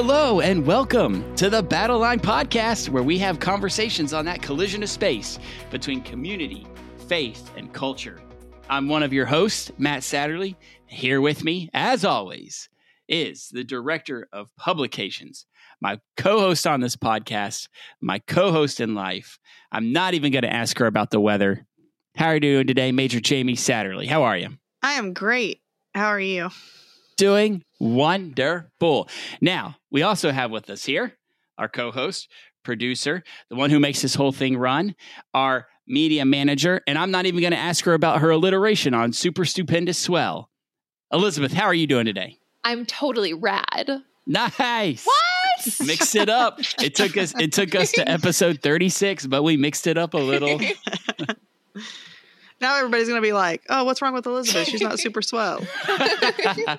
Hello and welcome to the Battle Line Podcast, where we have conversations on that collision of space between community, faith, and culture. I'm one of your hosts, Matt Satterley. Here with me, as always, is the Director of Publications, my co host on this podcast, my co host in life. I'm not even going to ask her about the weather. How are you doing today, Major Jamie Satterley? How are you? I am great. How are you? Doing wonderful. Now, we also have with us here our co host, producer, the one who makes this whole thing run, our media manager, and I'm not even going to ask her about her alliteration on super stupendous swell. Elizabeth, how are you doing today? I'm totally rad. Nice. What? Mix it up. It took us it took us to episode 36, but we mixed it up a little. now everybody's going to be like, "Oh, what's wrong with Elizabeth? She's not super swell."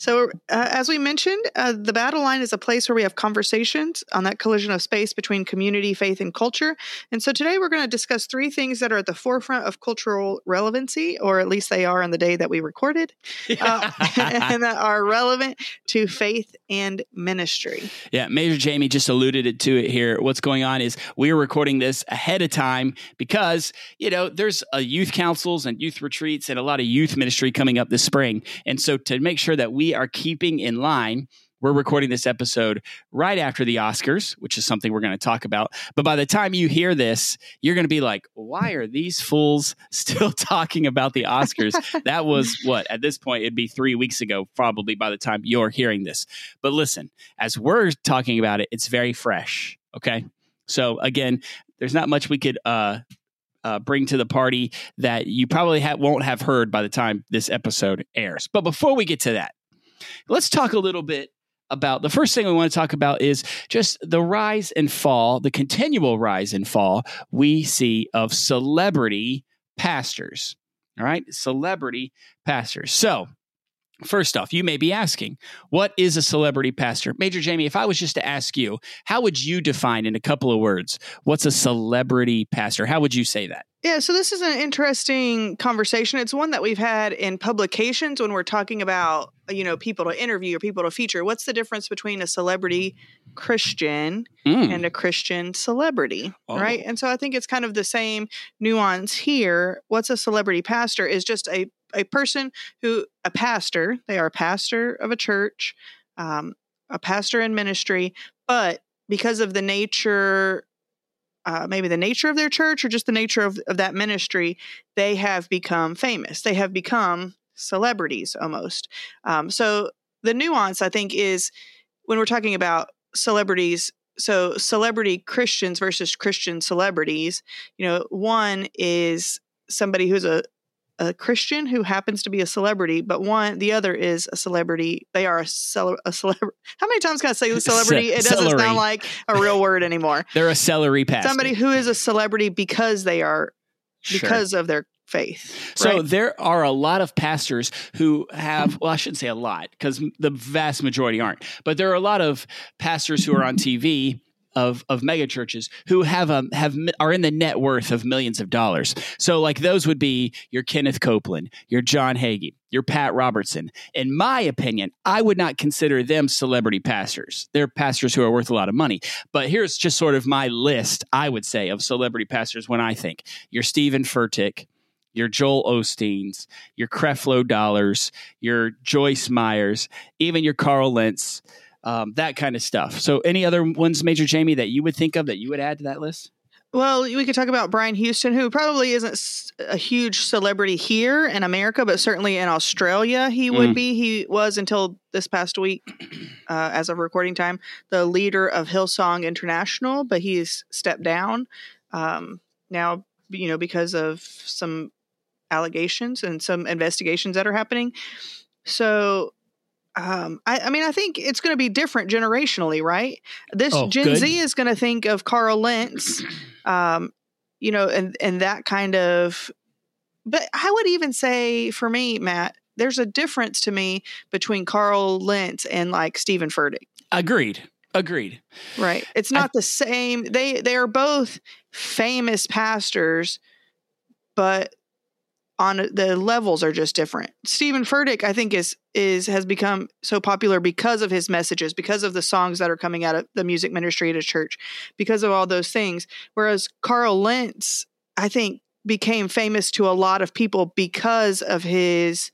So, uh, as we mentioned, uh, the battle line is a place where we have conversations on that collision of space between community, faith, and culture. And so, today we're going to discuss three things that are at the forefront of cultural relevancy, or at least they are on the day that we recorded, uh, and that are relevant to faith and ministry. Yeah, Major Jamie just alluded to it here. What's going on is we're recording this ahead of time because, you know, there's a youth councils and youth retreats and a lot of youth ministry coming up this spring. And so, to make sure that we are keeping in line. We're recording this episode right after the Oscars, which is something we're going to talk about. But by the time you hear this, you're going to be like, why are these fools still talking about the Oscars? that was what, at this point, it'd be three weeks ago, probably by the time you're hearing this. But listen, as we're talking about it, it's very fresh. Okay. So again, there's not much we could uh, uh, bring to the party that you probably ha- won't have heard by the time this episode airs. But before we get to that, Let's talk a little bit about the first thing we want to talk about is just the rise and fall, the continual rise and fall we see of celebrity pastors. All right, celebrity pastors. So, First off, you may be asking, what is a celebrity pastor? Major Jamie, if I was just to ask you, how would you define in a couple of words what's a celebrity pastor? How would you say that? Yeah, so this is an interesting conversation. It's one that we've had in publications when we're talking about, you know, people to interview or people to feature. What's the difference between a celebrity Christian mm. and a Christian celebrity, oh. right? And so I think it's kind of the same nuance here. What's a celebrity pastor is just a a person who a pastor, they are a pastor of a church, um, a pastor in ministry, but because of the nature uh, maybe the nature of their church or just the nature of, of that ministry, they have become famous. They have become celebrities almost. Um, so the nuance, I think, is when we're talking about celebrities. So celebrity Christians versus Christian celebrities. You know, one is somebody who's a a Christian who happens to be a celebrity, but one the other is a celebrity. They are a, cele- a celebrity. How many times can I say celebrity? it doesn't sound like a real word anymore. They're a celery pastor. Somebody who is a celebrity because they are because sure. of their faith. So right? there are a lot of pastors who have, well, I shouldn't say a lot because the vast majority aren't, but there are a lot of pastors who are on TV of of mega churches who have um have are in the net worth of millions of dollars. So like those would be your Kenneth Copeland, your John Hagee, your Pat Robertson. In my opinion, I would not consider them celebrity pastors. They're pastors who are worth a lot of money. But here's just sort of my list, I would say, of celebrity pastors when I think. Your Stephen Furtick, your Joel Osteens, your Creflo Dollars, your Joyce Meyers, even your Carl Lentz um, that kind of stuff. So, any other ones, Major Jamie, that you would think of that you would add to that list? Well, we could talk about Brian Houston, who probably isn't a huge celebrity here in America, but certainly in Australia he would mm. be. He was until this past week, uh, as of recording time, the leader of Hillsong International, but he's stepped down um, now. You know, because of some allegations and some investigations that are happening. So um, I, I, mean, I think it's going to be different generationally, right? This oh, Gen good. Z is going to think of Carl Lentz, um, you know, and and that kind of. But I would even say, for me, Matt, there's a difference to me between Carl Lentz and like Stephen Furtick. Agreed. Agreed. Right. It's not I, the same. They they are both famous pastors, but on the levels are just different. Stephen Furtick, I think, is is has become so popular because of his messages, because of the songs that are coming out of the music ministry at his church, because of all those things. Whereas Carl Lentz, I think, became famous to a lot of people because of his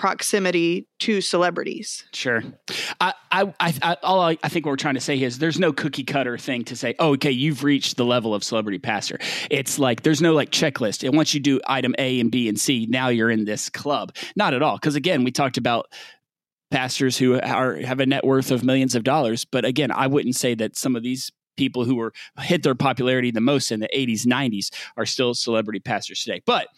proximity to celebrities. Sure. I, I, I, all I, I think what we're trying to say is there's no cookie cutter thing to say, oh, okay, you've reached the level of celebrity pastor. It's like there's no like checklist. And once you do item A and B and C, now you're in this club. Not at all. Because again, we talked about pastors who are have a net worth of millions of dollars. But again, I wouldn't say that some of these people who were hit their popularity the most in the 80s 90s are still celebrity pastors today but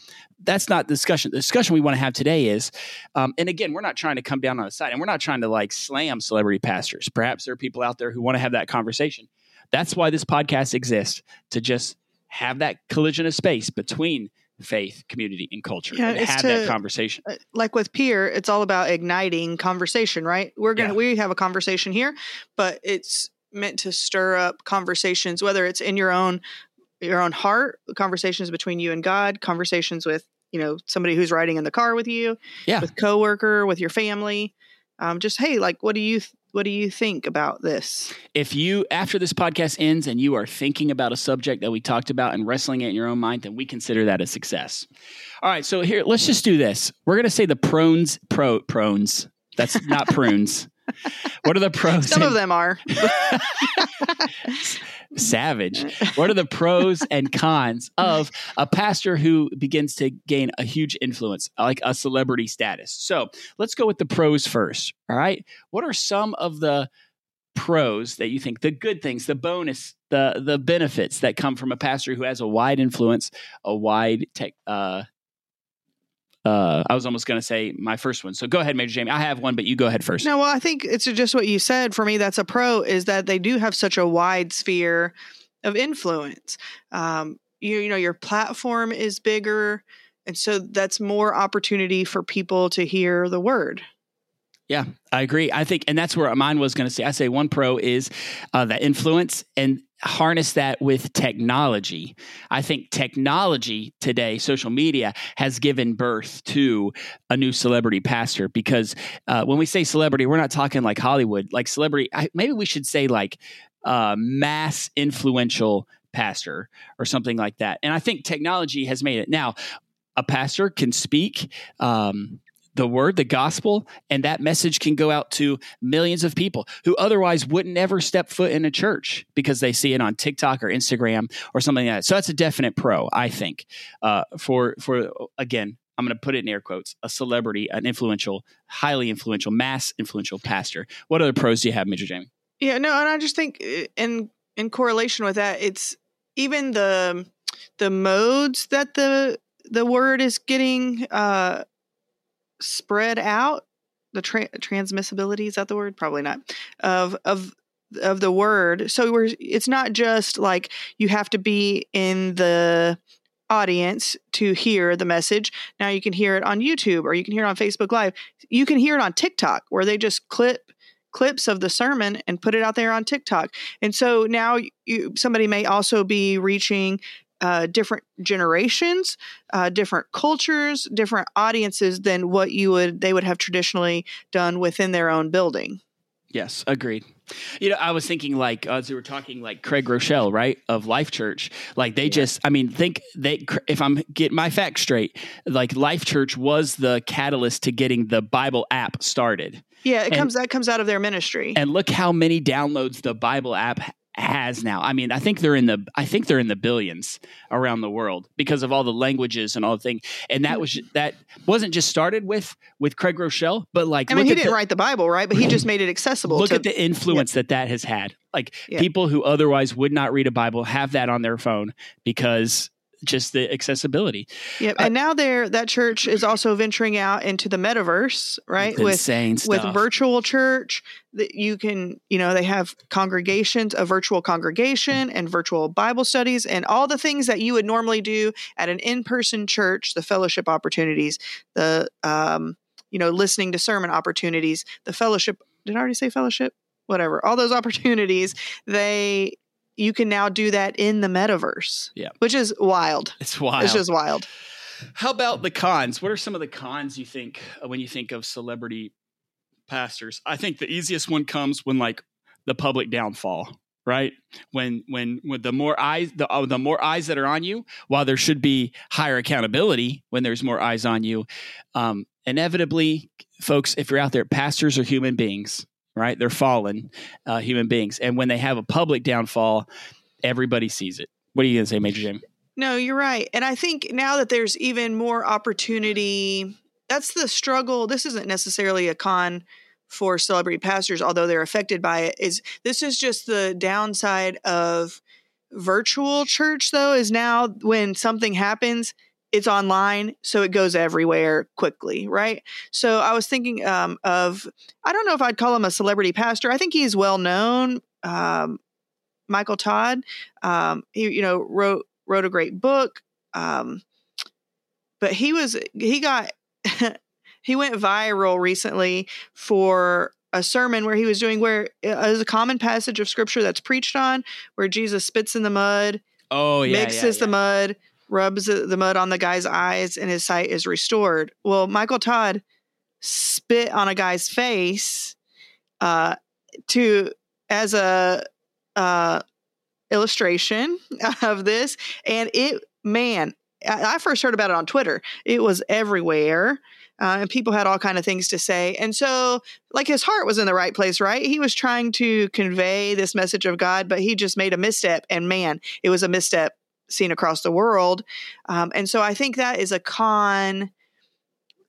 that's not the discussion the discussion we want to have today is um, and again we're not trying to come down on the side and we're not trying to like slam celebrity pastors perhaps there are people out there who want to have that conversation that's why this podcast exists to just have that collision of space between faith, community, and culture, Yeah, and have to- that conversation. Uh, Like with peer, it's all about igniting conversation, right? We're gonna Yeah. we have a conversation here, but it's meant to stir up conversations, whether it's in your own your own heart, conversations between you and God, conversations with you know somebody who's riding in the car with you, Yeah. with coworker, with your family. Um, just hey, like, what do you th- what do you think about this? If you, after this podcast ends, and you are thinking about a subject that we talked about and wrestling it in your own mind, then we consider that a success. All right, so here, let's just do this. We're going to say the prones, pro prones. That's not prunes. What are the pros? Some of them are. savage. What are the pros and cons of a pastor who begins to gain a huge influence, like a celebrity status? So let's go with the pros first. All right. What are some of the pros that you think the good things the bonus the the benefits that come from a pastor who has a wide influence a wide tech uh uh, I was almost going to say my first one. So go ahead, Major Jamie. I have one, but you go ahead first. No, well, I think it's just what you said. For me, that's a pro is that they do have such a wide sphere of influence. Um, you, you know, your platform is bigger, and so that's more opportunity for people to hear the word. Yeah, I agree. I think, and that's where mine was going to say. I say one pro is uh, the influence and harness that with technology. I think technology today, social media, has given birth to a new celebrity pastor because uh, when we say celebrity, we're not talking like Hollywood, like celebrity. I, maybe we should say like uh, mass influential pastor or something like that. And I think technology has made it. Now, a pastor can speak. Um, the word, the gospel, and that message can go out to millions of people who otherwise wouldn't ever step foot in a church because they see it on TikTok or Instagram or something like that. So that's a definite pro, I think, uh, for for again. I'm going to put it in air quotes: a celebrity, an influential, highly influential, mass influential pastor. What other pros do you have, Major Jamie? Yeah, no, and I just think uh, in in correlation with that, it's even the the modes that the the word is getting uh spread out. The tra- transmissibility is that the word? Probably not. Of of of the word. So we're it's not just like you have to be in the audience to hear the message. Now you can hear it on YouTube or you can hear it on Facebook Live. You can hear it on TikTok where they just clip clips of the sermon and put it out there on TikTok. And so now you, somebody may also be reaching uh, different generations, uh, different cultures, different audiences than what you would they would have traditionally done within their own building. Yes, agreed. You know, I was thinking like as we were talking like Craig Groeschel, right, of Life Church. Like they just, I mean, think they. If I'm getting my facts straight, like Life Church was the catalyst to getting the Bible app started. Yeah, it And- comes that comes out of their ministry. And look how many downloads the Bible app has now. I mean, I think they're in the I think they're in the billions around the world because of all the languages and all the things. And that was that wasn't just started with with Craig Groeschel, but like I mean, he didn't the- write the Bible, right? But he just made it accessible. Look to, at the influence that that has had. Like Yeah. people who otherwise would not read a Bible have that on their phone because just the accessibility. Yep. And now they're that church is also venturing out into the metaverse, right? With insane with virtual church that you can you know they have congregations a virtual congregation and virtual bible studies and all the things that you would normally do at an in-person church the fellowship opportunities the um you know listening to sermon opportunities the fellowship did i already say fellowship whatever all those opportunities they you can now do that in the metaverse Yeah. which is wild it's wild. it's just wild How about the cons? What are some of the cons you think uh, when you think of celebrity pastors? I think the easiest one comes when like the public downfall, right? When when when the more eyes the uh, the more eyes that are on you, while there should be higher accountability when there's more eyes on you, um, inevitably, folks, if you're out there, pastors are human beings, right? They're fallen uh, human beings, and when they have a public downfall, everybody sees it. What are you going to say, Major Jim? No, you're right. And I think now that there's even more opportunity, that's the struggle. This isn't necessarily a con for celebrity pastors, although they're affected by it. Is this is just the downside of virtual church though, is now when something happens, it's online, so it goes everywhere quickly, right? So I was thinking um, of, I don't know if I'd call him a celebrity pastor. I think he's well known. Um, Michael Todd, um, he you know wrote wrote a great book. Um, but he was he got he went viral recently for a sermon where he was doing where uh, is a common passage of scripture that's preached on where Jesus spits in the mud, oh yeah, mixes yeah, the mud, rubs the mud on the guy's eyes, and his sight is restored. Well, Michael Todd spit on a guy's face uh, to as a uh, illustration of this, and it man, I, I first heard about it on Twitter. It was everywhere. Uh, and people had all kind of things to say and so like his heart was in the right place right he was trying to convey this message of god but he just made a misstep and man it was a misstep seen across the world. Um, and so i think that is a con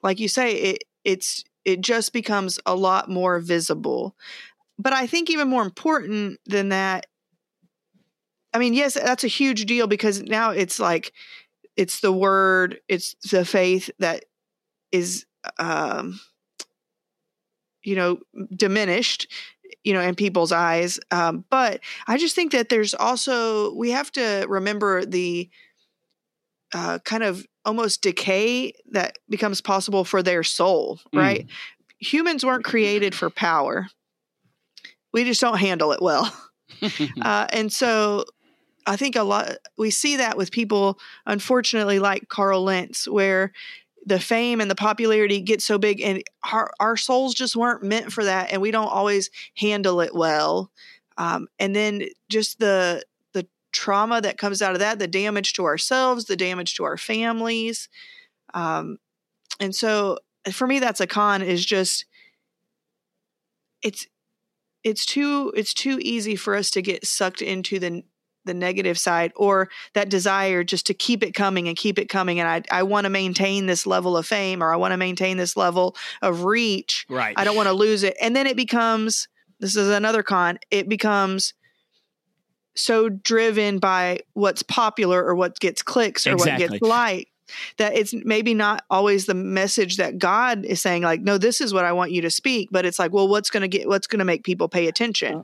like you say it it's it just becomes a lot more visible. But i think even more important than that i mean yes that's a huge deal because now it's like it's the word it's the faith that is um you know diminished you know in people's eyes um but i just think that there's also we have to remember the uh kind of almost decay that becomes possible for their soul right? Humans weren't created for power. We just don't handle it well. Uh, and so I think a lot we see that with people, unfortunately, like Carl Lentz, where the fame and the popularity gets so big, and our, our souls just weren't meant for that, and we don't always handle it well. Um, and then just the the trauma that comes out of that, the damage to ourselves, the damage to our families, um, and so for me, that's a con. Is just it's it's too it's too easy for us to get sucked into the the negative side or that desire just to keep it coming and keep it coming and i, I want to maintain this level of fame or i want to maintain this level of reach right. i don't want to lose it and then it becomes this is another con it becomes so driven by what's popular or what gets clicks or Exactly. what gets liked that it's maybe not always the message that god is saying like no this is what i want you to speak but it's like well what's going to get what's going to make people pay attention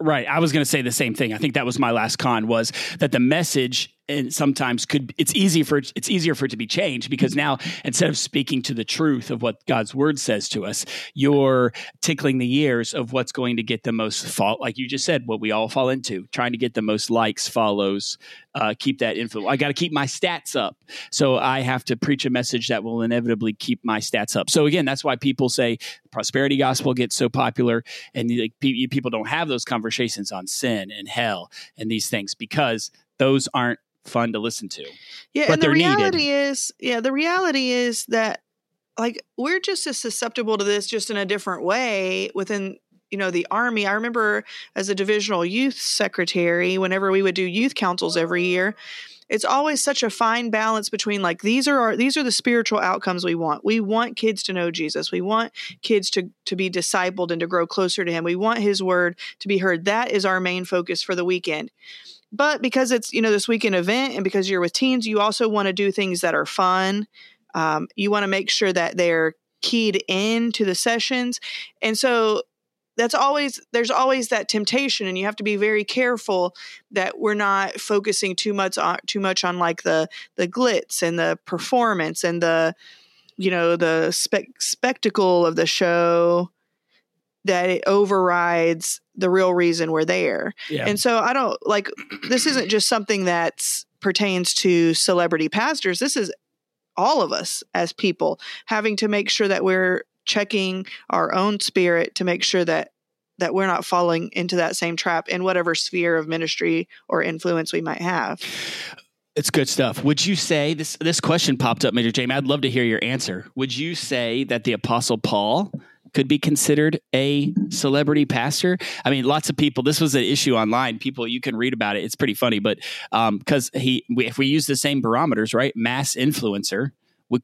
right. I was going to say the same thing. I think that was my last con was that the message and sometimes could it's easy for it's easier for it to be changed because now instead of speaking to the truth of what God's word says to us, you're tickling the ears of what's going to get the most fault, like you just said, what we all fall into, trying to get the most likes, follows, uh, keep that info. I got to keep my stats up, so I have to preach a message that will inevitably keep my stats up. So again, that's why people say prosperity gospel gets so popular, and like, people don't have those conversations on sin and hell and these things because those aren't fun to listen to. Yeah, but and the they're needed. reality is, yeah, the reality is that like we're just as susceptible to this, just in a different way within you know the army. I remember as a divisional youth secretary, whenever we would do youth councils every year, it's always such a fine balance between like these are our these are the spiritual outcomes we want. We want kids to know Jesus. We want kids to to be discipled and to grow closer to him. We want his word to be heard. That is our main focus for the weekend. But because it's you know this weekend event and because you're with teens, you also want to do things that are fun. Um, you want to make sure that they're keyed in to the sessions, and so that's always there's always that temptation, and you have to be very careful that we're not focusing too much on too much on like the the glitz and the performance and the you know the spec- spectacle of the show that it overrides the real reason we're there. Yeah. And so I don't like this isn't just something that pertains to celebrity pastors. This is all of us as people having to make sure that we're checking our own spirit to make sure that that we're not falling into that same trap in whatever sphere of ministry or influence we might have. It's good stuff. Would you say this this question popped up, Major Jamie? I'd love to hear your answer. Would you say that the Apostle Paul could be considered a celebrity pastor? I mean, lots of people. This was an issue online. People, you can read about it. It's pretty funny, but because um, he, if we use the same barometers, right? Mass influencer.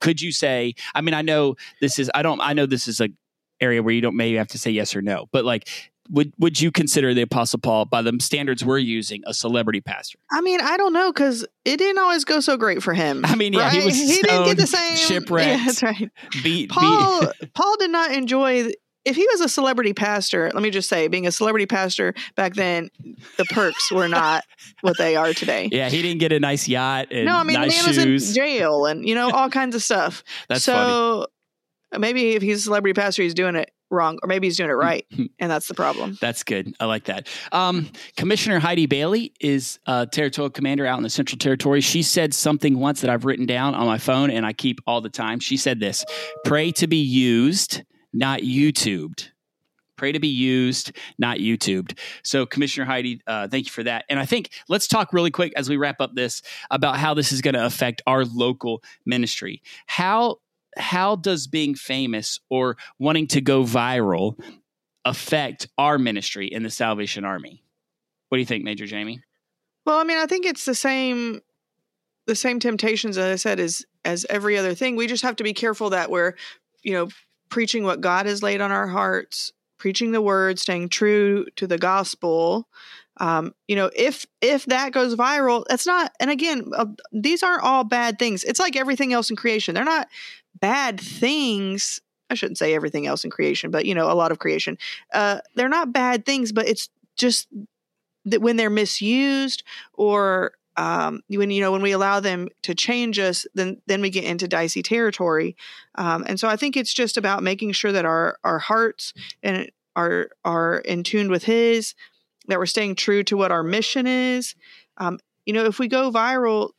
Could you say? I mean, I know this is. I don't. I know this is a area where you don't maybe have to say yes or no, but like would would you consider the apostle paul by the standards we're using a celebrity pastor i mean i don't know because it didn't always go so great for him i mean yeah right? he was he didn't get the same shipwrecked yeah, that's right beat paul beat. paul did not enjoy if he was a celebrity pastor let me just say being a celebrity pastor back then the perks were not what they are today yeah he didn't get a nice yacht and no i mean nice man shoes. was in jail and you know all kinds of stuff that's so funny. maybe if he's a celebrity pastor he's doing it wrong, or maybe he's doing it right, and that's the problem. That's good. I like that. Um, Commissioner Heidi Bailey is a territorial commander out in the Central Territory. She said something once that I've written down on my phone and I keep all the time. She said this: "Pray to be used, not YouTubed." Pray to be used, not YouTubed. So, Commissioner Heidi, uh, thank you for that. And I think let's talk really quick as we wrap up this about how this is going to affect our local ministry. How how does being famous or wanting to go viral affect our ministry in the Salvation Army? What do you think, Major Jamie? Well, I mean, I think it's the same the same temptations as I said as as every other thing. We just have to be careful that we're, you know, preaching what God has laid on our hearts, preaching the word, staying true to the gospel. Um, you know, if if that goes viral, that's not. And again, uh, these aren't all bad things. It's like everything else in creation. They're not bad things i shouldn't say everything else in creation but you know a lot of creation uh, they're not bad things but it's just that when they're misused or um, when you know when we allow them to change us then then we get into dicey territory. Um, and so i think it's just about making sure that our our hearts and are are in tune with his that we're staying true to what our mission is. Um, you know if we go viral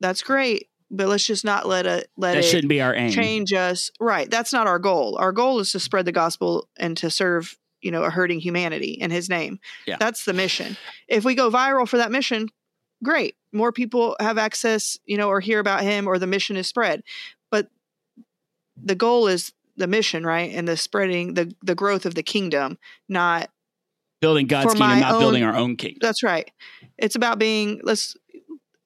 that's great but let's just not let it let that it shouldn't be our aim. change us. Right. That's not our goal. Our goal is to spread the gospel and to serve, you know, a hurting humanity in his name. Yeah. That's the mission. If we go viral for that mission, great. More people have access, you know, or hear about him or the mission is spread. But the goal is the mission, right? And the spreading the the growth of the kingdom, not building God's kingdom, not own, building our own kingdom. That's right. It's about being let's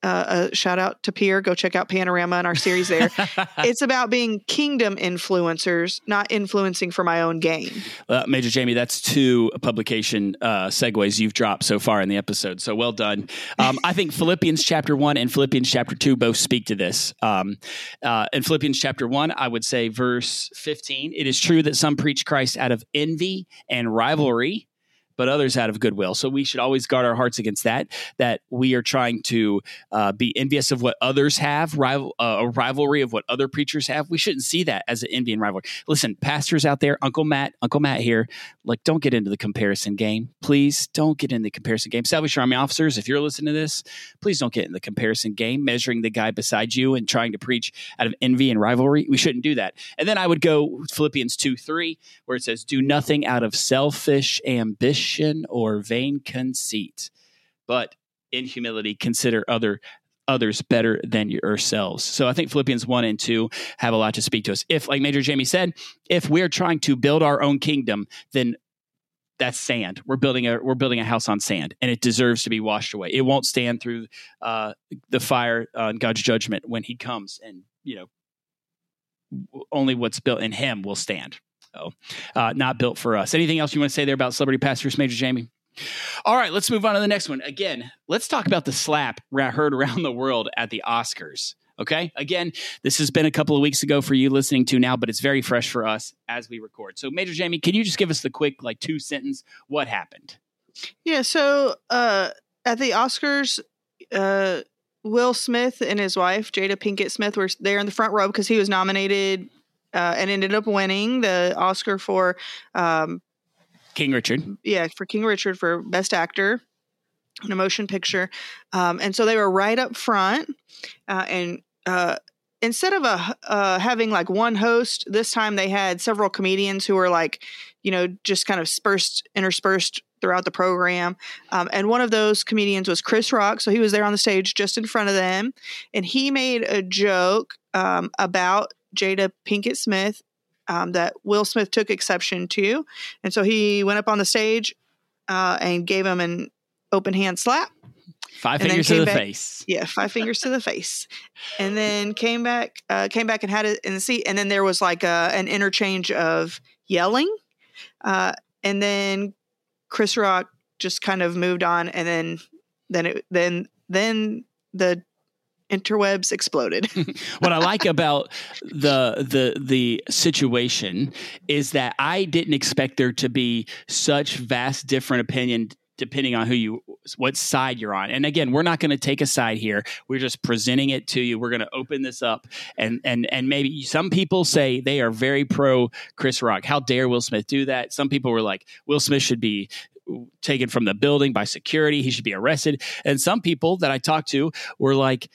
uh, a shout out to Peer. Go check out Panorama and our series there. it's about being kingdom influencers, not influencing for my own gain. Uh, Major Jamie, that's two publication uh, segues you've dropped so far in the episode. So well done. Um, I think Philippians chapter one and Philippians chapter two both speak to this. Um, uh, in Philippians chapter one, I would say verse 15, it is true that some preach Christ out of envy and rivalry but others out of goodwill. So we should always guard our hearts against that. That we are trying to uh, be envious of what others have, rival, uh, a rivalry of what other preachers have. We shouldn't see that as an envy and rivalry. Listen, pastors out there, Uncle Matt, Uncle Matt here, like don't get into the comparison game, please. Don't get in the comparison game. Salvation Army officers, if you're listening to this, please don't get in the comparison game, measuring the guy beside you and trying to preach out of envy and rivalry. We shouldn't do that. And then I would go Philippians two three, where it says, "Do nothing out of selfish ambition." Or vain conceit, but in humility consider other others better than yourselves. So I think Philippians 1 and 2 have a lot to speak to us. If like Major Jamie said, if we're trying to build our own kingdom, then that's sand. We're building a we're building a house on sand, and it deserves to be washed away. It won't stand through uh, the fire uh, and God's judgment when He comes, and you know, only what's built in Him will stand. So, uh, not built for us. Anything else you want to say there about celebrity pastors, Major Jamie? All right, let's move on to the next one. Again, let's talk about the slap heard around the world at the Oscars. Okay. Again, this has been a couple of weeks ago for you listening to now, but it's very fresh for us as we record. So, Major Jamie, can you just give us the quick, like, two sentence what happened? Yeah. So, uh, at the Oscars, uh, Will Smith and his wife, Jada Pinkett Smith, were there in the front row because he was nominated uh, and ended up winning the Oscar for um, King Richard. Yeah, for King Richard for Best Actor in a motion picture. Um, and so they were right up front, uh, and uh, instead of a uh, having like one host, this time they had several comedians who were like, you know, just kind of dispersed, interspersed throughout the program. Um, and one of those comedians was Chris Rock. So he was there on the stage just in front of them. And he made a joke um, about Jada Pinkett Smith um, that Will Smith took exception to. And so he went up on the stage uh, and gave him an open hand slap. Five fingers to the back, face. Yeah, five fingers to the face, and then came back, uh, came back and had it in the seat, and then there was like a, an interchange of yelling, uh, and then Chris Rock just kind of moved on, and then then it then then the interwebs exploded. what I like about the the the situation is that I didn't expect there to be such vast different opinion depending on who you what side you're on. And again, we're not going to take a side here. We're just presenting it to you. We're going to open this up and and and maybe some people say they are very pro Chris Rock. How dare Will Smith do that? Some people were like Will Smith should be taken from the building by security. He should be arrested. And some people that I talked to were like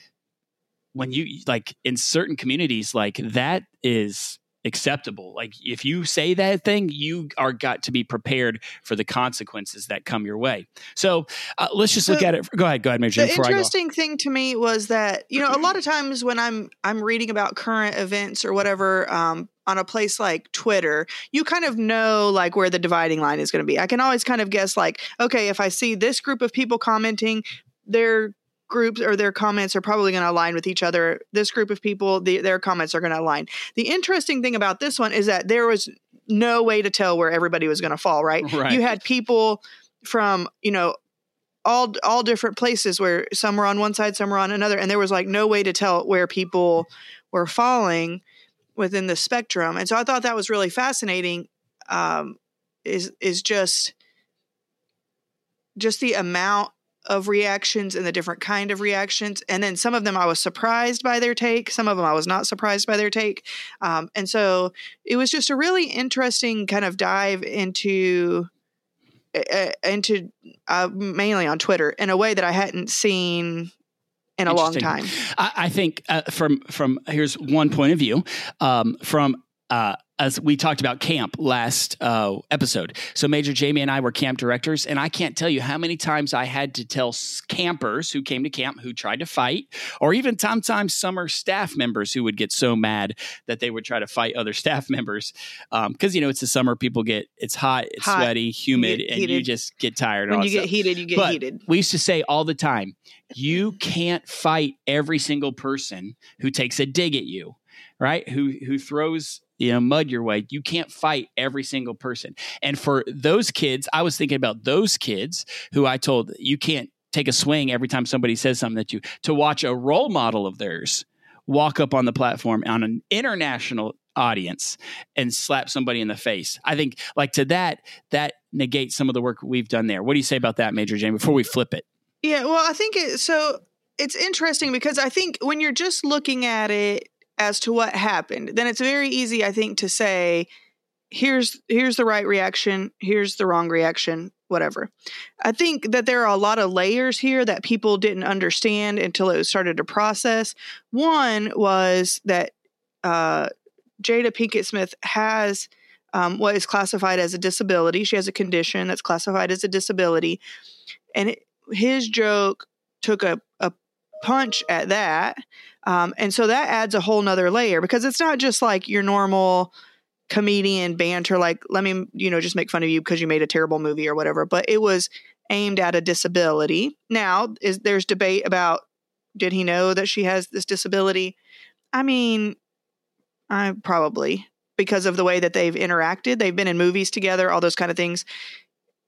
when you like in certain communities like that is acceptable. Like if you say that thing, you are got to be prepared for the consequences that come your way. So uh, let's just so look at it. Go ahead, go ahead, Major. The interesting thing to me was that you know a lot of times when I'm I'm reading about current events or whatever. Um, on a place like Twitter, you kind of know like where the dividing line is going to be. I can always kind of guess like, okay, if I see this group of people commenting, they're groups or their comments are probably going to align with each other. This group of people, the, their comments are going to align. The interesting thing about this one is that there was no way to tell where everybody was going to fall. Right? right? You had people from you know all all different places where some were on one side, some were on another, and there was like no way to tell where people were falling within the spectrum. And so I thought that was really fascinating. Um, is is just just the amount of reactions and the different kind of reactions and then some of them i was surprised by their take some of them i was not surprised by their take um, and so it was just a really interesting kind of dive into uh, into uh, mainly on twitter in a way that i hadn't seen in a long time. I, I think uh, from from here's one point of view um, from uh, as we talked about camp last uh, episode. So Major Jamie and I were camp directors, and I can't tell you how many times I had to tell campers who came to camp who tried to fight, or even sometimes summer staff members who would get so mad that they would try to fight other staff members because um, you know it's the summer, people get it's hot, it's hot, sweaty, humid, you and you just get tired. When you get stuff. heated, you get but heated. We used to say all the time, you can't fight every single person who takes a dig at you right? Who who throws you know mud your way. You can't fight every single person. And for those kids, I was thinking about those kids who I told you can't take a swing every time somebody says something that you to watch a role model of theirs walk up on the platform on an international audience and slap somebody in the face. I think like to that that negates some of the work we've done there. What do you say about that, Major Jane? Before we flip it. Yeah, well, I think it so it's interesting because I think when you're just looking at it as to what happened, then it's very easy, I think, to say, here's here's the right reaction, here's the wrong reaction, whatever. I think that there are a lot of layers here that people didn't understand until it started to process. One was that uh, Jada Pinkett Smith has um, what is classified as a disability. She has a condition that's classified as a disability, and it, his joke took a, a punch at that um, and so that adds a whole nother layer because it's not just like your normal comedian banter, like, let me, you know, just make fun of you because you made a terrible movie or whatever, but it was aimed at a disability. Now, is there's debate about did he know that she has this disability? I mean, I probably because of the way that they've interacted. They've been in movies together, all those kind of things.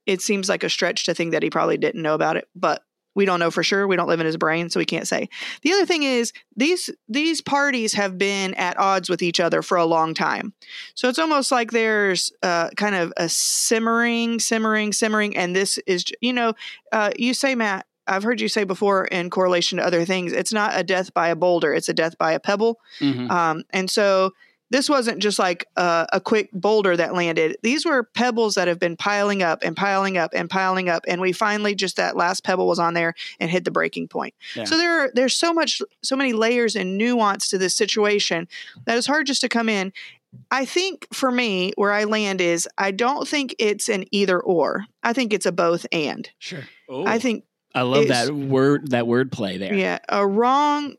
It seems like a stretch to think that he probably didn't know about it, but we don't know for sure. We don't live in his brain, so we can't say. The other thing is these these parties have been at odds with each other for a long time. So it's almost like there's uh, kind of a simmering, simmering, simmering, and this is you know, uh, you say Matt. I've heard you say before in correlation to other things, it's not a death by a boulder; it's a death by a pebble. Mm-hmm. Um, and so this wasn't just like a, a, quick boulder that landed. These were pebbles that have been piling up and piling up and piling up, and we finally just that last pebble was on there and hit the breaking point. Yeah. So there, are, there's so much, so many layers and nuance to this situation that it's hard just to come in. I think for me, where I land is I don't think it's an either or. I think it's a both and. Sure. Ooh. I think I love that word that word play there. Yeah, a wrong,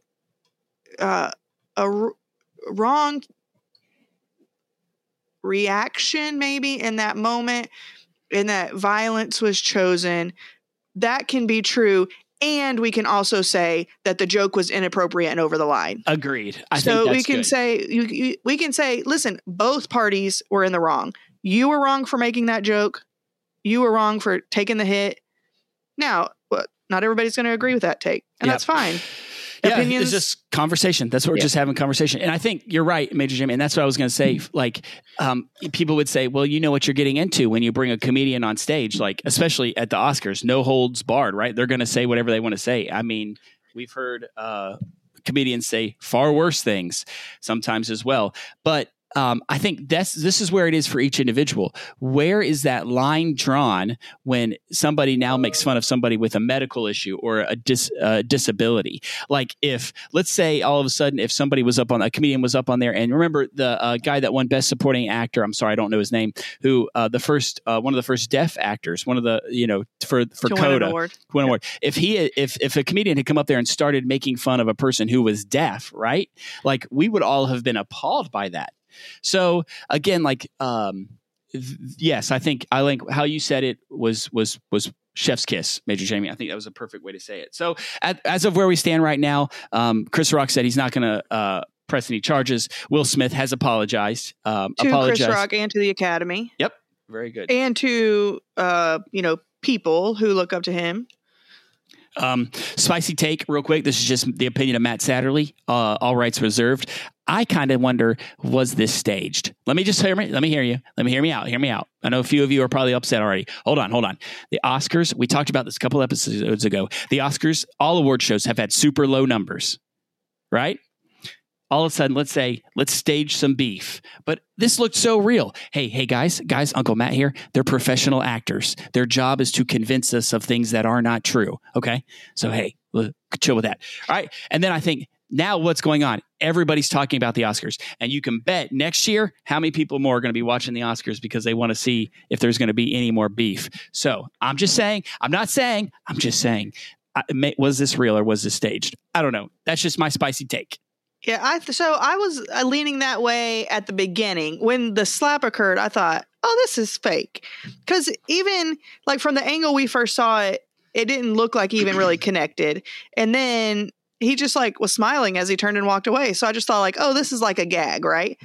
uh, a r- wrong reaction maybe in that moment and that violence was chosen that can be true and we can also say that the joke was inappropriate and over the line. Agreed. I so we can good. say you, you, we can say, listen, both parties were in the wrong. You were wrong for making that joke. You were wrong for taking the hit. Now. Not everybody's going to agree with that take, and yep. that's fine yeah, opinions. It's just conversation. That's what we're yeah. just having conversation. And I think you're right, Major Jimmy. And that's what I was going to say. Like, um, people would say, well, you know what you're getting into when you bring a comedian on stage, like, especially at the Oscars, no holds barred, right? They're going to say whatever they want to say. I mean, we've heard, uh, comedians say far worse things sometimes as well. But um, I think that's this is where it is for each individual. Where is that line drawn when somebody now makes fun of somebody with a medical issue or a dis, uh, disability? Like if let's say all of a sudden if somebody was up on a comedian was up on there and remember the uh, guy that won Best Supporting Actor. I'm sorry, I don't know his name. Who uh, the first uh, one of the first deaf actors, one of the you know for for to Coda win win award. If he if if a comedian had come up there and started making fun of a person who was deaf, right? Like we would all have been appalled by that so again, like, um, yes, I think I like how you said it was was was chef's kiss, Major Jamie. I think that was a perfect way to say it. So at, as of where we stand right now, um, Chris Rock said he's not going to uh, press any charges. Will Smith has apologized. Um, to apologized. Chris Rock and to the Academy. Yep, very good. And to uh, you know people who look up to him. Um, spicy take, real quick. This is just the opinion of Matt Satterley. Uh, all rights reserved. I kind of wonder, was this staged? Let me just hear me. Let me hear you. Let me hear me out. Hear me out. I know a few of you are probably upset already. Hold on, hold on. The Oscars. We talked about this a couple episodes ago. The Oscars, all award shows have had super low numbers, right? all of a sudden, let's say, let's stage some beef. But this looked so real. Hey, hey, guys, guys, Uncle Matt here. They're professional actors. Their job is to convince us of things that are not true. Okay. So, hey, chill with that. All right. And then I think, now what's going on? Everybody's talking about the Oscars. And you can bet next year how many people more are going to be watching the Oscars because they want to see if there's going to be any more beef. So I'm just saying, I'm not saying, I'm just saying, was this real or was this staged? I don't know. That's just my spicy take. Yeah, I so I was uh, leaning that way at the beginning. When the slap occurred, I thought, "Oh, this is fake." Cuz even like from the angle we first saw it, it didn't look like even really connected. And then he just like was smiling as he turned and walked away. So I just thought like, "Oh, this is like a gag, right?"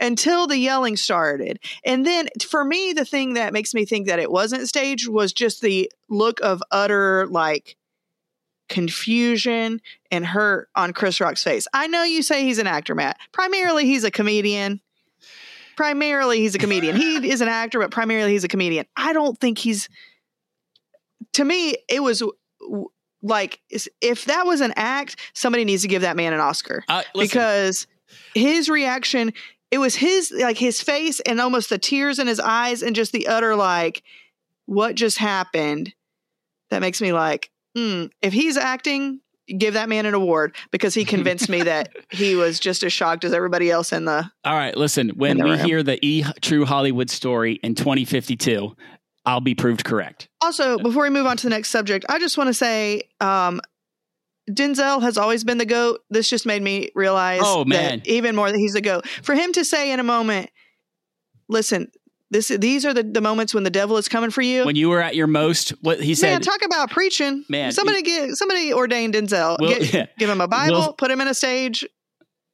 Until the yelling started. And then for me, the thing that makes me think that it wasn't staged was just the look of utter like confusion and hurt on Chris Rock's face. I know you say he's an actor, Matt. Primarily, he's a comedian. Primarily, he's a comedian. he is an actor, but primarily, he's a comedian. I don't think he's. To me, it was like if that was an act, somebody needs to give that man an Oscar uh, because his reaction. It was his like his face and almost the tears in his eyes and just the utter like, what just happened? That makes me like, mm, if he's acting, give that man an award because he convinced me that he was just as shocked as everybody else in the. All right, listen. When we room. hear the E True Hollywood story in 2052, I'll be proved correct. Also, before we move on to the next subject, I just want to say. Um, Denzel has always been the goat. This just made me realize oh, man. even more that he's the goat. For him to say in a moment, listen, this these are the, the moments when the devil is coming for you. When you were at your most, what he said. Man, talk about preaching. Man, somebody get somebody ordained Denzel. Will, get, yeah. Give him a Bible, Will, put him in a stage,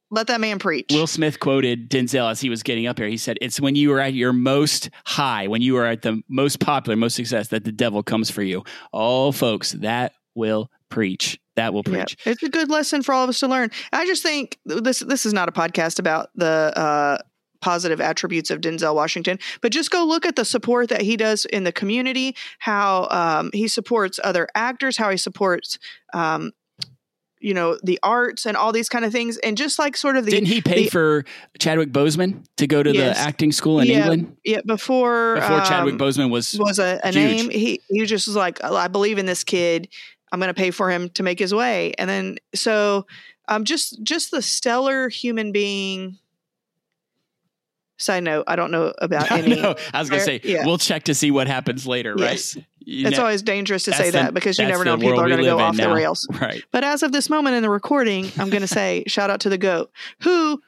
let that man preach. Will Smith quoted Denzel as he was getting up here. He said, It's when you are at your most high, when you are at the most popular, most success, that the devil comes for you. Oh, folks, that will preach. That will preach. Yeah, it's a good lesson for all of us to learn. I just think this this is not a podcast about the uh, positive attributes of Denzel Washington, but just go look at the support that he does in the community, how um, he supports other actors, how he supports um, you know the arts and all these kind of things and just like sort of the didn't he pay the, for chadwick boseman to go to Yes. the acting school in yeah, england yeah before before chadwick um, boseman was was a, a name he he just was like i believe in this kid i'm going to pay for him to make his way and then so um just just the stellar human being side note i don't know about I, any know. I was gonna say Yeah. we'll check to see what happens later Yes. right You it's ne- always dangerous to say the- that because you never know people are going to go off the rails. Right. But as of this moment in the recording, I'm going to say shout out to the goat. Who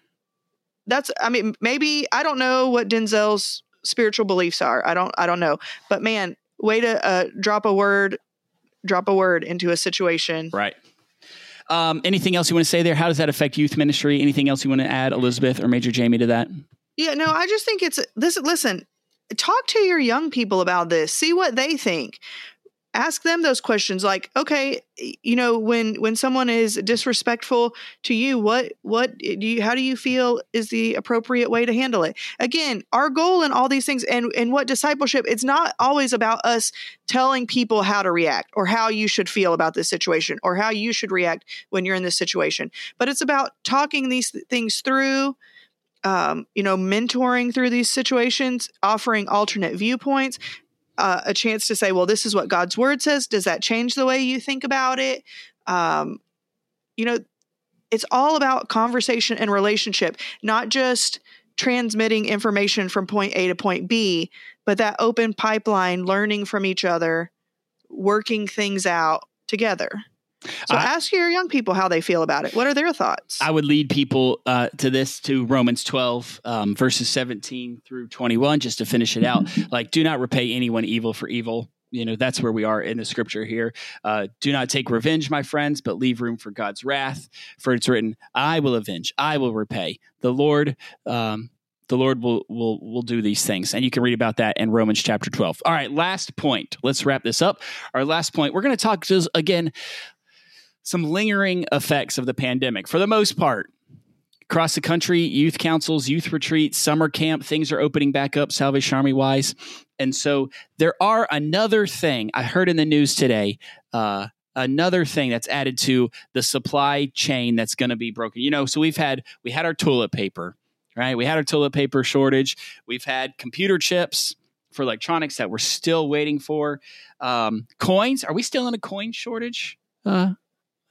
that's I mean maybe I don't know what Denzel's spiritual beliefs are. I don't I don't know. But man, way to uh, drop a word drop a word into a situation. right. Um, anything else you want to say there? How does that affect youth ministry? Anything else you want to add elizabeth or major jamie to that? Yeah, no, I just think it's this listen, talk to your young people about this. See what they think. Ask them those questions like, okay, you know, when when someone is disrespectful to you, what what eh, do you how do you feel is the appropriate way to handle it? Again, our goal in all these things and and what discipleship, it's not always about us telling people how to react or how you should feel about this situation or how you should react when you're in this situation. But it's about talking these things through um, you know, mentoring through these situations, offering alternate viewpoints, uh, a chance to say, well, this is what God's word says. Does that change the way you think about it? Um, you know, it's all about conversation and relationship, not just transmitting information from point A to point B, but that open pipeline, learning from each other, working things out together. So I- ask your young people how they feel about it. What are their thoughts? I would lead people uh, to this to Romans 12, um, verses 17 through 21, just to finish it out. Like, do not repay anyone evil for evil. You know, that's where we are in the scripture here. Uh, do not take revenge, my friends, but leave room for God's wrath. For it's written, I will avenge, I will repay. The Lord, um, the Lord will will will do these things, and you can read about that in Romans chapter twelve. All right, last point. Let's wrap this up. Our last point. We're going to talk just again some lingering effects of the pandemic. For the most part, across the country, youth councils, youth retreats, summer camp, things are opening back up, Salvation Army wise. And so there are another thing I heard in the news today. Uh, another thing that's added to the supply chain that's going to be broken. You know, so we've had we had our toilet paper, right? We had our toilet paper shortage. We've had computer chips for electronics that we're still waiting for. Um, coins, are we still in a coin shortage? Uh,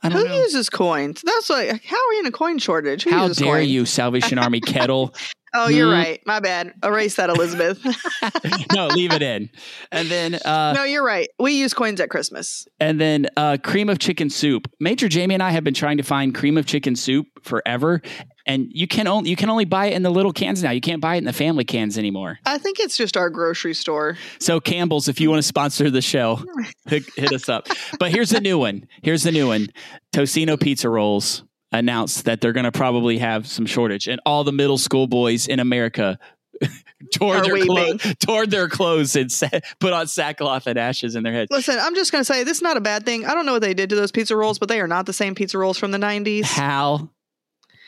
Who know. uses coins? That's like how are we in a coin shortage? Who How dare coins? you, Salvation Army kettle? Oh, you're Hmm. right. My bad. Erase that, Elizabeth. no, leave it in. And then, uh, no, you're right. We use coins at Christmas. and then uh, cream of chicken soup. Major Jamie and I have been trying to find cream of chicken soup forever, and you can only you can only buy it in the little cans now. You can't buy it in the family cans anymore. I think it's just our grocery store. So Campbell's, if you want to sponsor the show, hit, hit us up. But here's the new one. Here's the new one. Totino's pizza rolls announced that they're going to probably have some shortage, and all the middle school boys in America tore their clothes, tore their clothes and sa- put on sackcloth and ashes in their head. Listen, I'm just going to say this is not a bad thing. I don't know what they did to those pizza rolls, but they are not the same pizza rolls from the 90s. How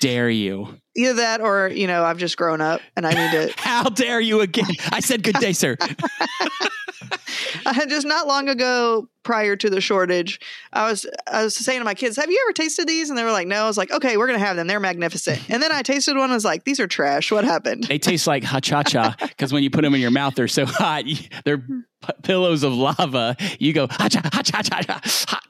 dare you? Either that or, you know, I've just grown up and I need to. How dare you again? I said good day, sir. I uh, just not long ago, prior to the shortage, I was I was saying to my kids, "Have you ever tasted these?" And they were like, "No." I was like, "Okay, we're gonna have them. They're magnificent." And then I tasted one. and was like, "These are trash. What happened?" They taste like hachacha because when you put them in your mouth, they're so hot. They're p- pillows of lava. You go hacha hacha hacha. hot.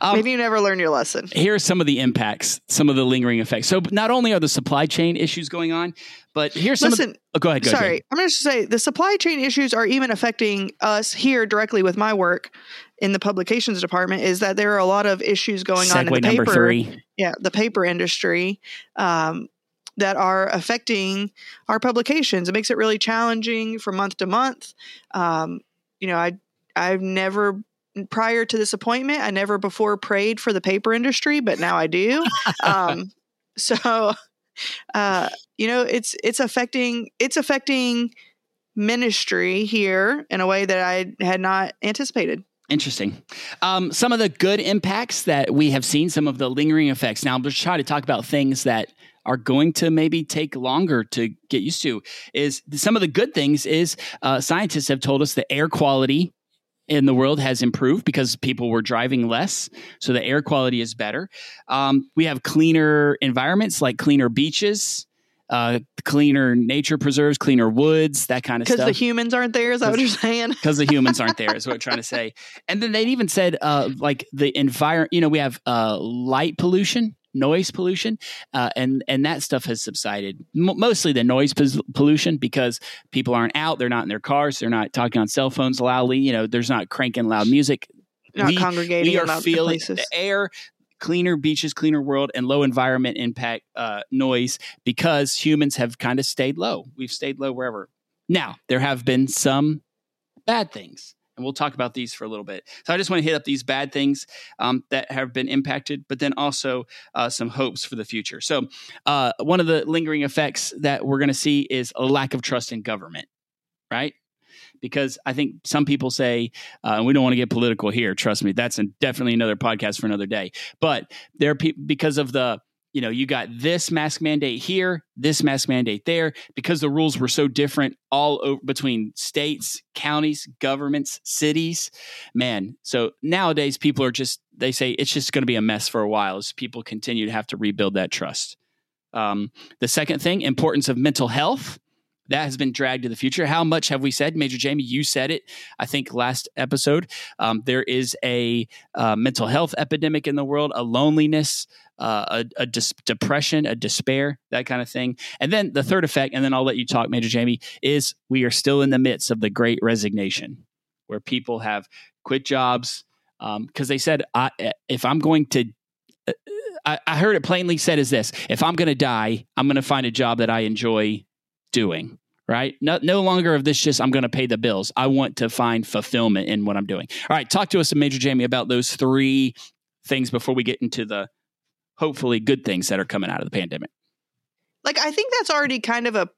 Um, Maybe you never learned your lesson. here are some of the impacts, some of the lingering effects. So, not only are the supply chain issues going on, but here's some. Listen, of the, oh, go ahead. Go ahead, sorry, I'm going to say the supply chain issues are even affecting us here directly with my work in the publications department. Is that there are a lot of issues going on in the paper, three. yeah, the paper industry. Um, that are affecting our publications. It makes it really challenging from month to month. Um, you know, I I've never prior to this appointment, I never before prayed for the paper industry, but now I do. um, so, uh, you know, it's it's affecting it's affecting ministry here in a way that I had not anticipated. Interesting. Um, some of the good impacts that we have seen, some of the lingering effects. Now, I'm just trying to talk about things that are going to maybe take longer to get used to. Is some of the good things is uh, scientists have told us the air quality in the world has improved because people were driving less. So the air quality is better. Um, we have cleaner environments like cleaner beaches. Uh, cleaner nature preserves, cleaner woods, that kind of stuff. Because the humans aren't there, is that what you're saying? Because the humans aren't there, is what I'm trying to say. And then they even said, uh, like the environment. You know, we have uh, light pollution, noise pollution, uh, and and that stuff has subsided. M- mostly the noise pos- pollution because people aren't out, they're not in their cars, they're not talking on cell phones loudly. You know, there's not cranking loud music. Not we, congregating. we are feeling places. the air cleaner beaches cleaner world and low environment impact uh, noise because humans have kind of stayed low we've stayed low wherever now there have been some bad things and we'll talk about these for a little bit so i just want to hit up these bad things um, that have been impacted but then also uh, some hopes for the future so uh, one of the lingering effects that we're going to see is a lack of trust in government right because I think some people say, uh, we don't want to get political here. Trust me, that's a, definitely another podcast for another day. But there are people because of the you know you got this mask mandate here, this mask mandate there, because the rules were so different all over between states, counties, governments, cities. Man, so nowadays people are just they say it's just going to be a mess for a while as people continue to have to rebuild that trust. Um, the second thing, importance of mental health that has been dragged to the future. How much have we said, Major Jamie? You said it, I think, last episode. Um, there is a uh, mental health epidemic in the world, a loneliness, uh, a, a dis- depression, a despair, that kind of thing. And then the third effect, and then I'll let you talk, Major Jamie, is we are still in the midst of the great resignation where people have quit jobs because um, they said, I, if I'm going to uh, I, I heard it plainly said as this if i'm going to die i'm going to find a job that i enjoy doing right? No, no longer of this just i'm going to pay the bills. I want to find fulfillment in what i'm doing. All right talk to us major jamie about those three things before we get into the hopefully good things that are coming out of the pandemic. Like i think that's already kind of a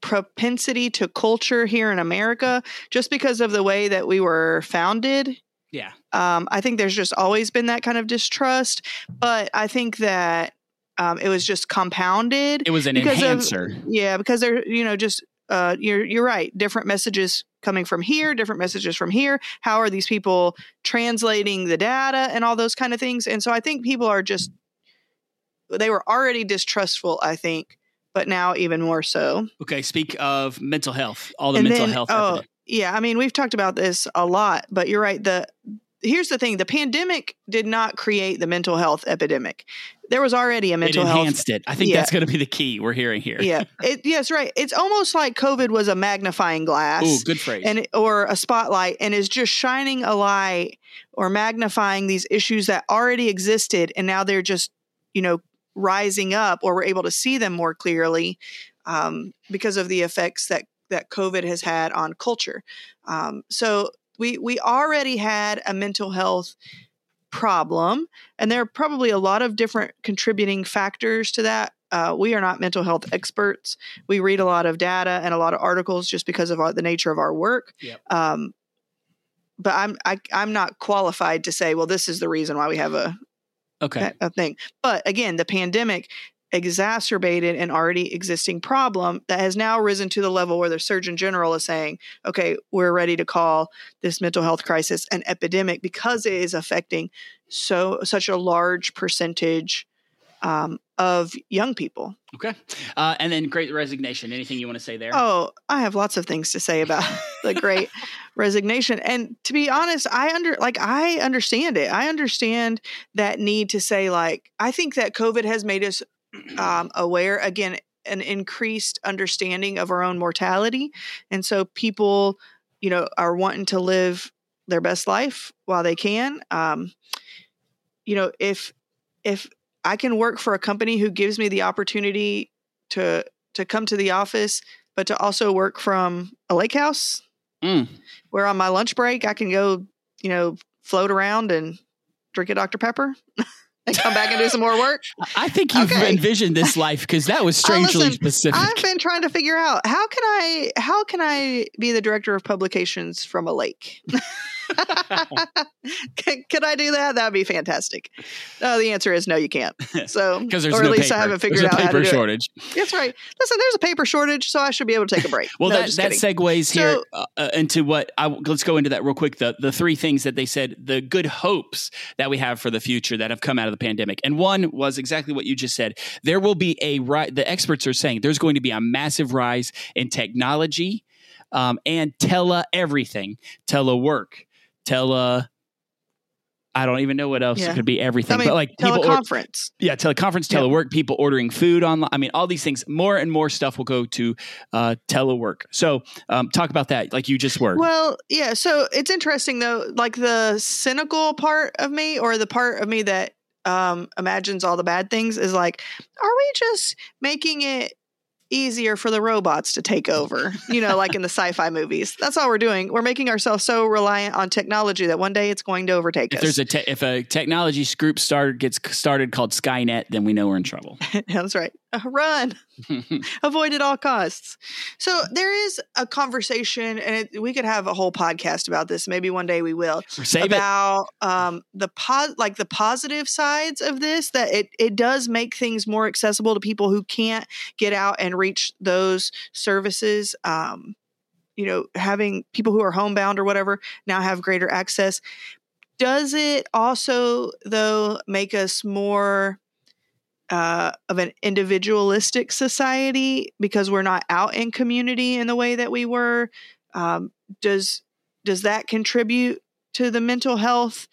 propensity to culture here in america just because of the way that we were founded. Yeah. Um, i think there's just always been that kind of distrust but i think that um, it was just compounded it was an because of- enhancer. Yeah because they're you know just uh, you're you're right. Different messages coming from here different messages from here. How are these people translating the data and all those kind of things? And so i think people are just they were already distrustful i think but now even more so. Okay speak of mental health all the And mental then- health oh, epidemic. yeah i mean we've talked about this a lot but you're right the here's the thing the pandemic did not create the mental health epidemic. There was already a it mental health enhanced it. I think Yeah. that's going to be the key we're hearing here. Yeah. It, yes right. It's almost like covid was a magnifying glass Ooh, good phrase. and or a spotlight and is just shining a light or magnifying these issues that already existed and now they're just you know rising up or we're able to see them more clearly um, because of the effects that that covid has had on culture. Um, so we we already had a mental health problem and there are probably a lot of different contributing factors to that. Uh, we are not mental health experts. We read a lot of data and a lot of articles just because of our, the nature of our work. Yep. um, but I'm I, I'm not qualified to say well this is the reason why we have a okay. a thing. But again the pandemic exacerbated an already existing problem that has now risen to the level where the surgeon general is saying okay we're ready to call this mental health crisis an epidemic because it is affecting so such a large percentage um, of young people okay uh, and then great resignation anything you want to say there Oh, I have lots of things to say about the great resignation. And to be honest, I under like I understand it. I understand that need to say like I think that COVID has made us um, aware again an increased understanding of our own mortality, and so people, you know, are wanting to live their best life while they can. Um, you know, if if I can work for a company who gives me the opportunity to to come to the office but to also work from a lake house Mm. where on my lunch break I can go, you know, float around and drink a Dr. Pepper and come back and do some more work. I think you've Okay. envisioned this life because that was strangely listen, specific. I've been trying to figure out how can I how can I be the director of publications from a lake? can, can I do that? That'd be fantastic. No, the answer is no, you can't. So, because there's or no at least paper. I haven't figured there's a out how paper to do it. That's right. Listen, there's a paper shortage, so I should be able to take a break. Well, No, that that kidding. segues here So- uh, uh, into what I let's go into that real quick. The the three things that they said, the good hopes that we have for the future that have come out of the pandemic, and one was exactly what you just said. There will be a ri- The experts are saying there's going to be a massive rise in technology um, and tele everything, telework, tele. I don't even know what else Yeah. it could be. Everything, I mean, but like people, or- teleconference. yeah, teleconference, Yeah. telework, people ordering food online. I mean, all these things. More and more stuff will go to uh, telework. So, um, talk about that, like you just were. Well, yeah. So it's interesting though, like the cynical part of me, or the part of me that um, imagines all the bad things, is like, are we just making it easier for the robots to take over? You know, like in the sci-fi movies. That's all we're doing. We're making ourselves so reliant on technology that one day it's going to overtake if us. there's a te- if a technology group started gets started called Skynet, then we know we're in trouble. That's right. Run. avoid at all costs. So there is a conversation, and it, we could have a whole podcast about this. Maybe one day we will. Save about um, the pos- like the positive sides of this. That it it does make things more accessible to people who can't get out and reach those services. Um, you know, having people who are homebound or whatever now have greater access. Does it also though make us more uh, of an individualistic society because we're not out in community in the way that we were. Um, does does that contribute to the mental health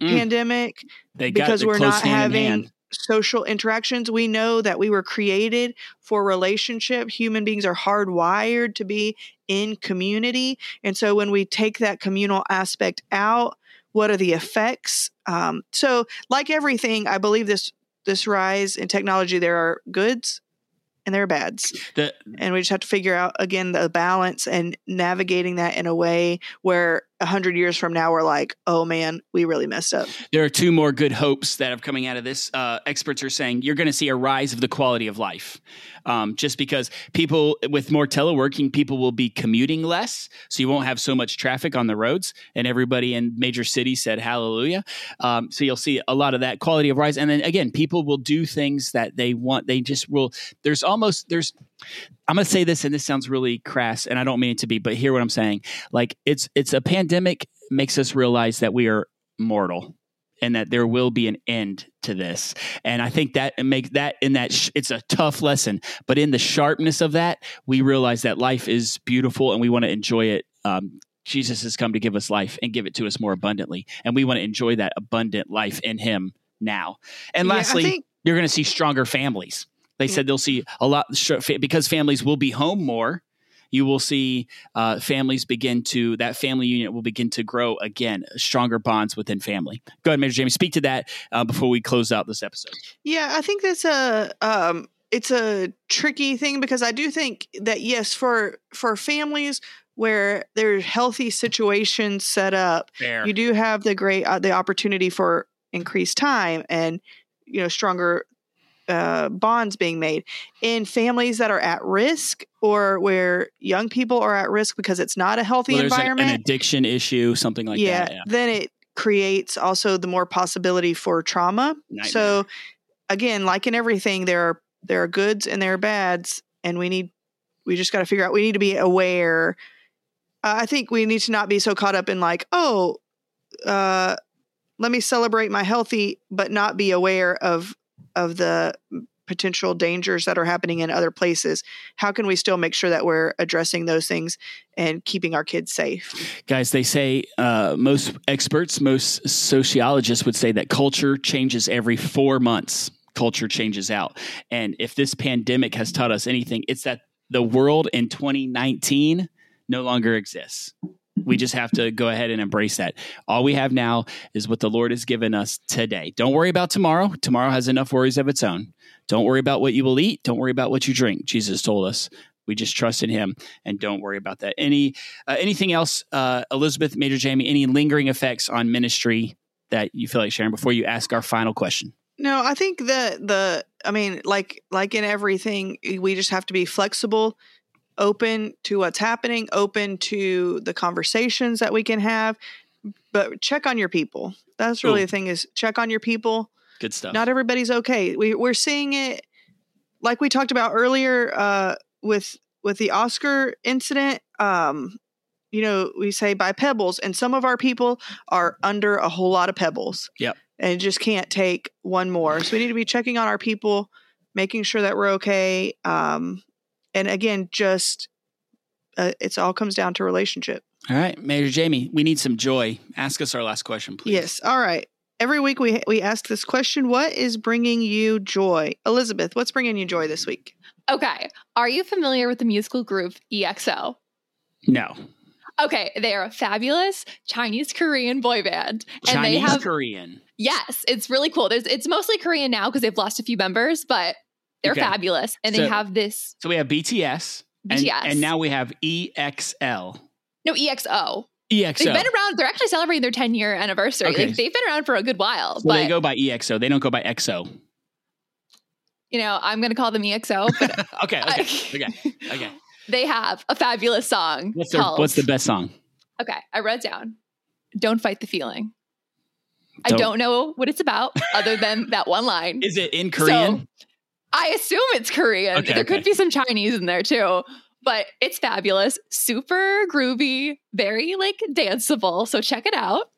Mm. pandemic They got because the we're not having hand. social interactions? We know that we were created for relationship. Human beings are hardwired to be in community, and so when we take that communal aspect out, what are the effects? Um, so, like everything, I believe this this rise in technology, there are goods and there are bads, The, and we just have to figure out again the balance and navigating that in a way where a hundred years from now we're like, oh man, we really messed up. there are two more good hopes that are coming out of this. Uh, experts are saying you're going to see a rise of the quality of life, um, just because people with more teleworking, people will be commuting less, so you won't have so much traffic on the roads. And everybody in major cities said hallelujah. Um, so you'll see a lot of that quality of rise, and then again, people will do things that they want. They just will. There's almost there's. I'm going to say this, and this sounds really crass, and I don't mean it to be, but hear what I'm saying. Like it's it's a pandemic makes us realize that we are mortal and that there will be an end to this. And I think that make that in that sh- it's a tough lesson, but in the sharpness of that, we realize that life is beautiful and we want to enjoy it. Um, Jesus has come to give us life and give it to us more abundantly, and we want to enjoy that abundant life in Him now. And Yeah, lastly, think- you're going to see stronger families. They said they'll see a lot because families will be home more. You will see uh, families begin to that family unit will begin to grow again, stronger bonds within family. Go ahead, Major Jamie, speak to that uh, before we close out this episode. Yeah, I think that's a um it's a tricky thing because I do think that yes, for for families where there's healthy situations set up, Fair. you do have the great uh, the opportunity for increased time and you know stronger uh, bonds being made in families that are at risk or where young people are at risk because it's not a healthy Well, there's an, environment an addiction issue, something like yeah, that. Yeah. then it creates also the more possibility for trauma. Nightmare. So again, like in everything, there are there are goods and there are bads, and we need we just got to figure out. We need to be aware. Uh, I think we need to not be so caught up in like, oh, uh, let me celebrate my healthy, but not be aware of of the potential dangers that are happening in other places. How can we still make sure that we're addressing those things and keeping our kids safe? Guys, they say uh, most experts, most sociologists would say that culture changes every four months. Culture changes out. And if this pandemic has taught us anything, it's that the world in 2019 no longer exists. We just have to go ahead and embrace that. All we have now is what the Lord has given us today. Don't worry about tomorrow. Tomorrow has enough worries of its own. Don't worry about what you will eat. Don't worry about what you drink. Jesus told us. We just trust in Him and don't worry about that. Any uh, anything else, uh, Elizabeth, Major Jamie? Any lingering effects on ministry that you feel like sharing before you ask our final question? No, I think that the I mean, like like in everything, we just have to be flexible, open to what's happening, open to the conversations that we can have, but check on your people. That's really Ooh. the thing is check on your people. Good stuff. Not everybody's okay. We we're seeing it like we talked about earlier uh, with with the Oscar incident. Um, you know, we say by pebbles, and some of our people are under a whole lot of pebbles. Yep. And just can't take one more. So we need to be checking on our people, making sure that we're okay. Um, and again, just uh, it's all comes down to relationship. All right, Major Jamie, we need some joy. Ask us our last question, please. Yes. All right. Every week we we ask this question: What is bringing you joy, Elizabeth? What's bringing you joy this week? Okay. Are you familiar with the musical group EXO? No. Okay, they are a fabulous Chinese Korean boy band. And they Chinese have Korean. yes, it's really cool. There's it's mostly Korean now because they've lost a few members, but they're Okay. fabulous. And So- they have this So we have BTS. And, BTS. and now we have EXL. no EXO. EXO. They've been around, they're actually celebrating their 10 year anniversary. Okay. Like they've been around for a good while. so but they go by EXO. They don't go by EXO. you know, I'm gonna call them EXO, but Okay, okay, okay, okay. they have a fabulous song. What's their, what's the best song? Okay, I wrote down. Don't fight the feeling. I Don't- don't know what it's about other than that one line. Is it in Korean? So, I assume it's Korean. Okay, there okay. could be some Chinese in there too. But it's fabulous, super groovy, very like danceable. So check it out.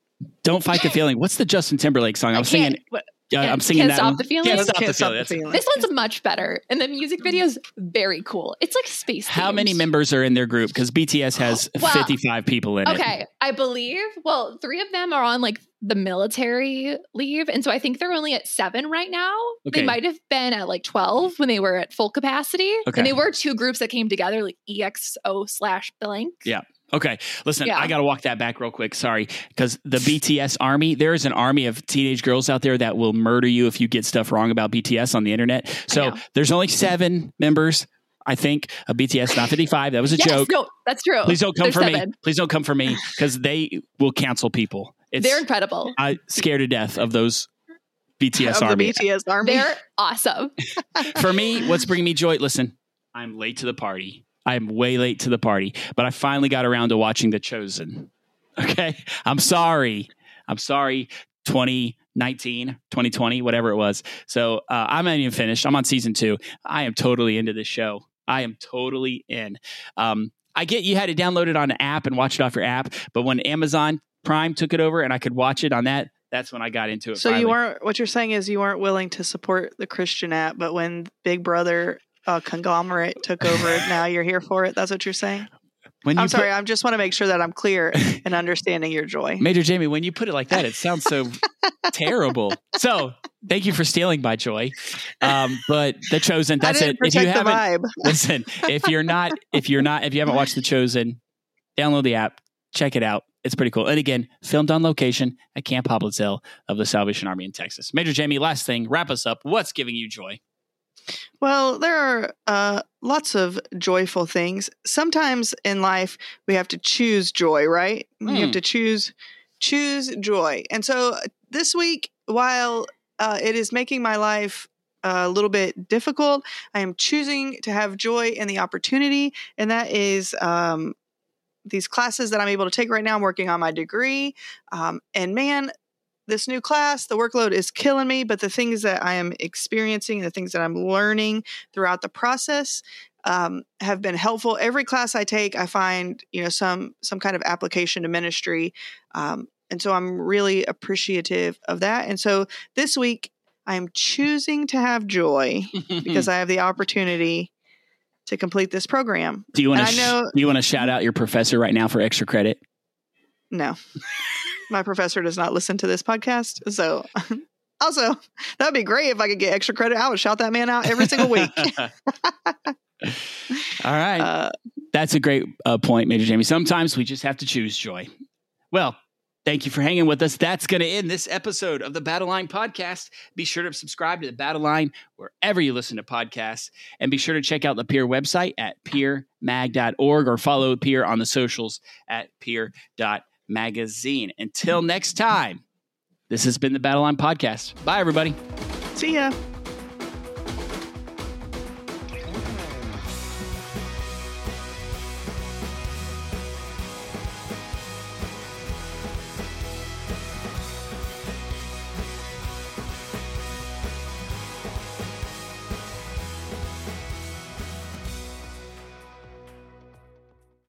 don't fight the feeling. What's the Justin Timberlake song? I was can't- singing. Uh, I'm singing can't that. stop the feeling? Can't stop Can't the stop feeling. the feeling. This one's much better, and the music video is very cool. It's like space. How many members are in their group? Because BTS has Well, 55 people in it. Okay, I believe. Well, three of them are on like the military leave, and so I think they're only at seven right now. Okay. They might have been at like twelve when they were at full capacity, Okay. and they were two groups that came together, like EXO slash blank. Yeah. Okay, listen, Yeah. I got to walk that back real quick. Sorry, because the BTS army, there is an army of teenage girls out there that will murder you if you get stuff wrong about BTS on the internet. So there's only seven members, I think, of BTS, not 55. That was a yes, joke. no, that's true. Please don't come There's for me. Please don't come for me because they will cancel people. It's They're incredible. I scared to death of those BTS of army. BTS army. They're awesome. For me, what's bringing me joy? Listen, I'm late to the party. I'm way late to the party, but I finally got around to watching The Chosen. Okay. I'm sorry. I'm sorry. 2019, 2020, whatever it was. So uh, I'm not even finished. I'm on season two. I am totally into this show. I am totally in. Um, I get you had to download it on an app and watch it off your app, but when Amazon Prime took it over and I could watch it on that, that's when I got into it. so finally. you weren't. What you're saying is you weren't willing to support the Christian app, but when Big Brother uh, conglomerate took over, now you're here for it. That's what you're saying. when I'm put- sorry. I just want to make sure that I'm clear in understanding your joy. Major Jamie, when you put it like that, it sounds so terrible. So thank you for stealing my joy. Um, but the chosen, that's it. If you haven't vibe. listen, if you're not, if you're not, if you haven't watched the chosen, download the app, check it out. It's pretty cool. And again, filmed on location at Camp Hoblitzelle of the Salvation Army in Texas. Major Jamie, last thing, wrap us up. What's giving you joy? Well, there are uh, lots of joyful things. Sometimes in life, we have to choose joy, right? You Hmm. have to choose choose joy. And so uh, this week, while uh, it is making my life a little bit difficult, I am choosing to have joy in the opportunity, and that is um, these classes that I'm able to take right now. I'm working on my degree, um, and man, this new class, the workload is killing me, but the things that I am experiencing, the things that I'm learning throughout the process, um, have been helpful. Every class I take, I find you know some some kind of application to ministry, um, and so I'm really appreciative of that. And so this week, I am choosing to have joy because I have the opportunity to complete this program. do you want to I know- do you want to shout out your professor right now for extra credit? No, my professor does not listen to this podcast, so. Also, that would be great if I could get extra credit. I would shout that man out every single week. All right. Uh, That's a great uh, point, Major Jamie. Sometimes we just have to choose joy. Well, thank you for hanging with us. That's going to end this episode of the Battle Line podcast. Be sure to subscribe to the Battle Line wherever you listen to podcasts. And be sure to check out the Peer website at peermag.org or follow Peer on the socials at peer.magazine. Until next time, this has been the Battle Line podcast. Bye, everybody. see ya.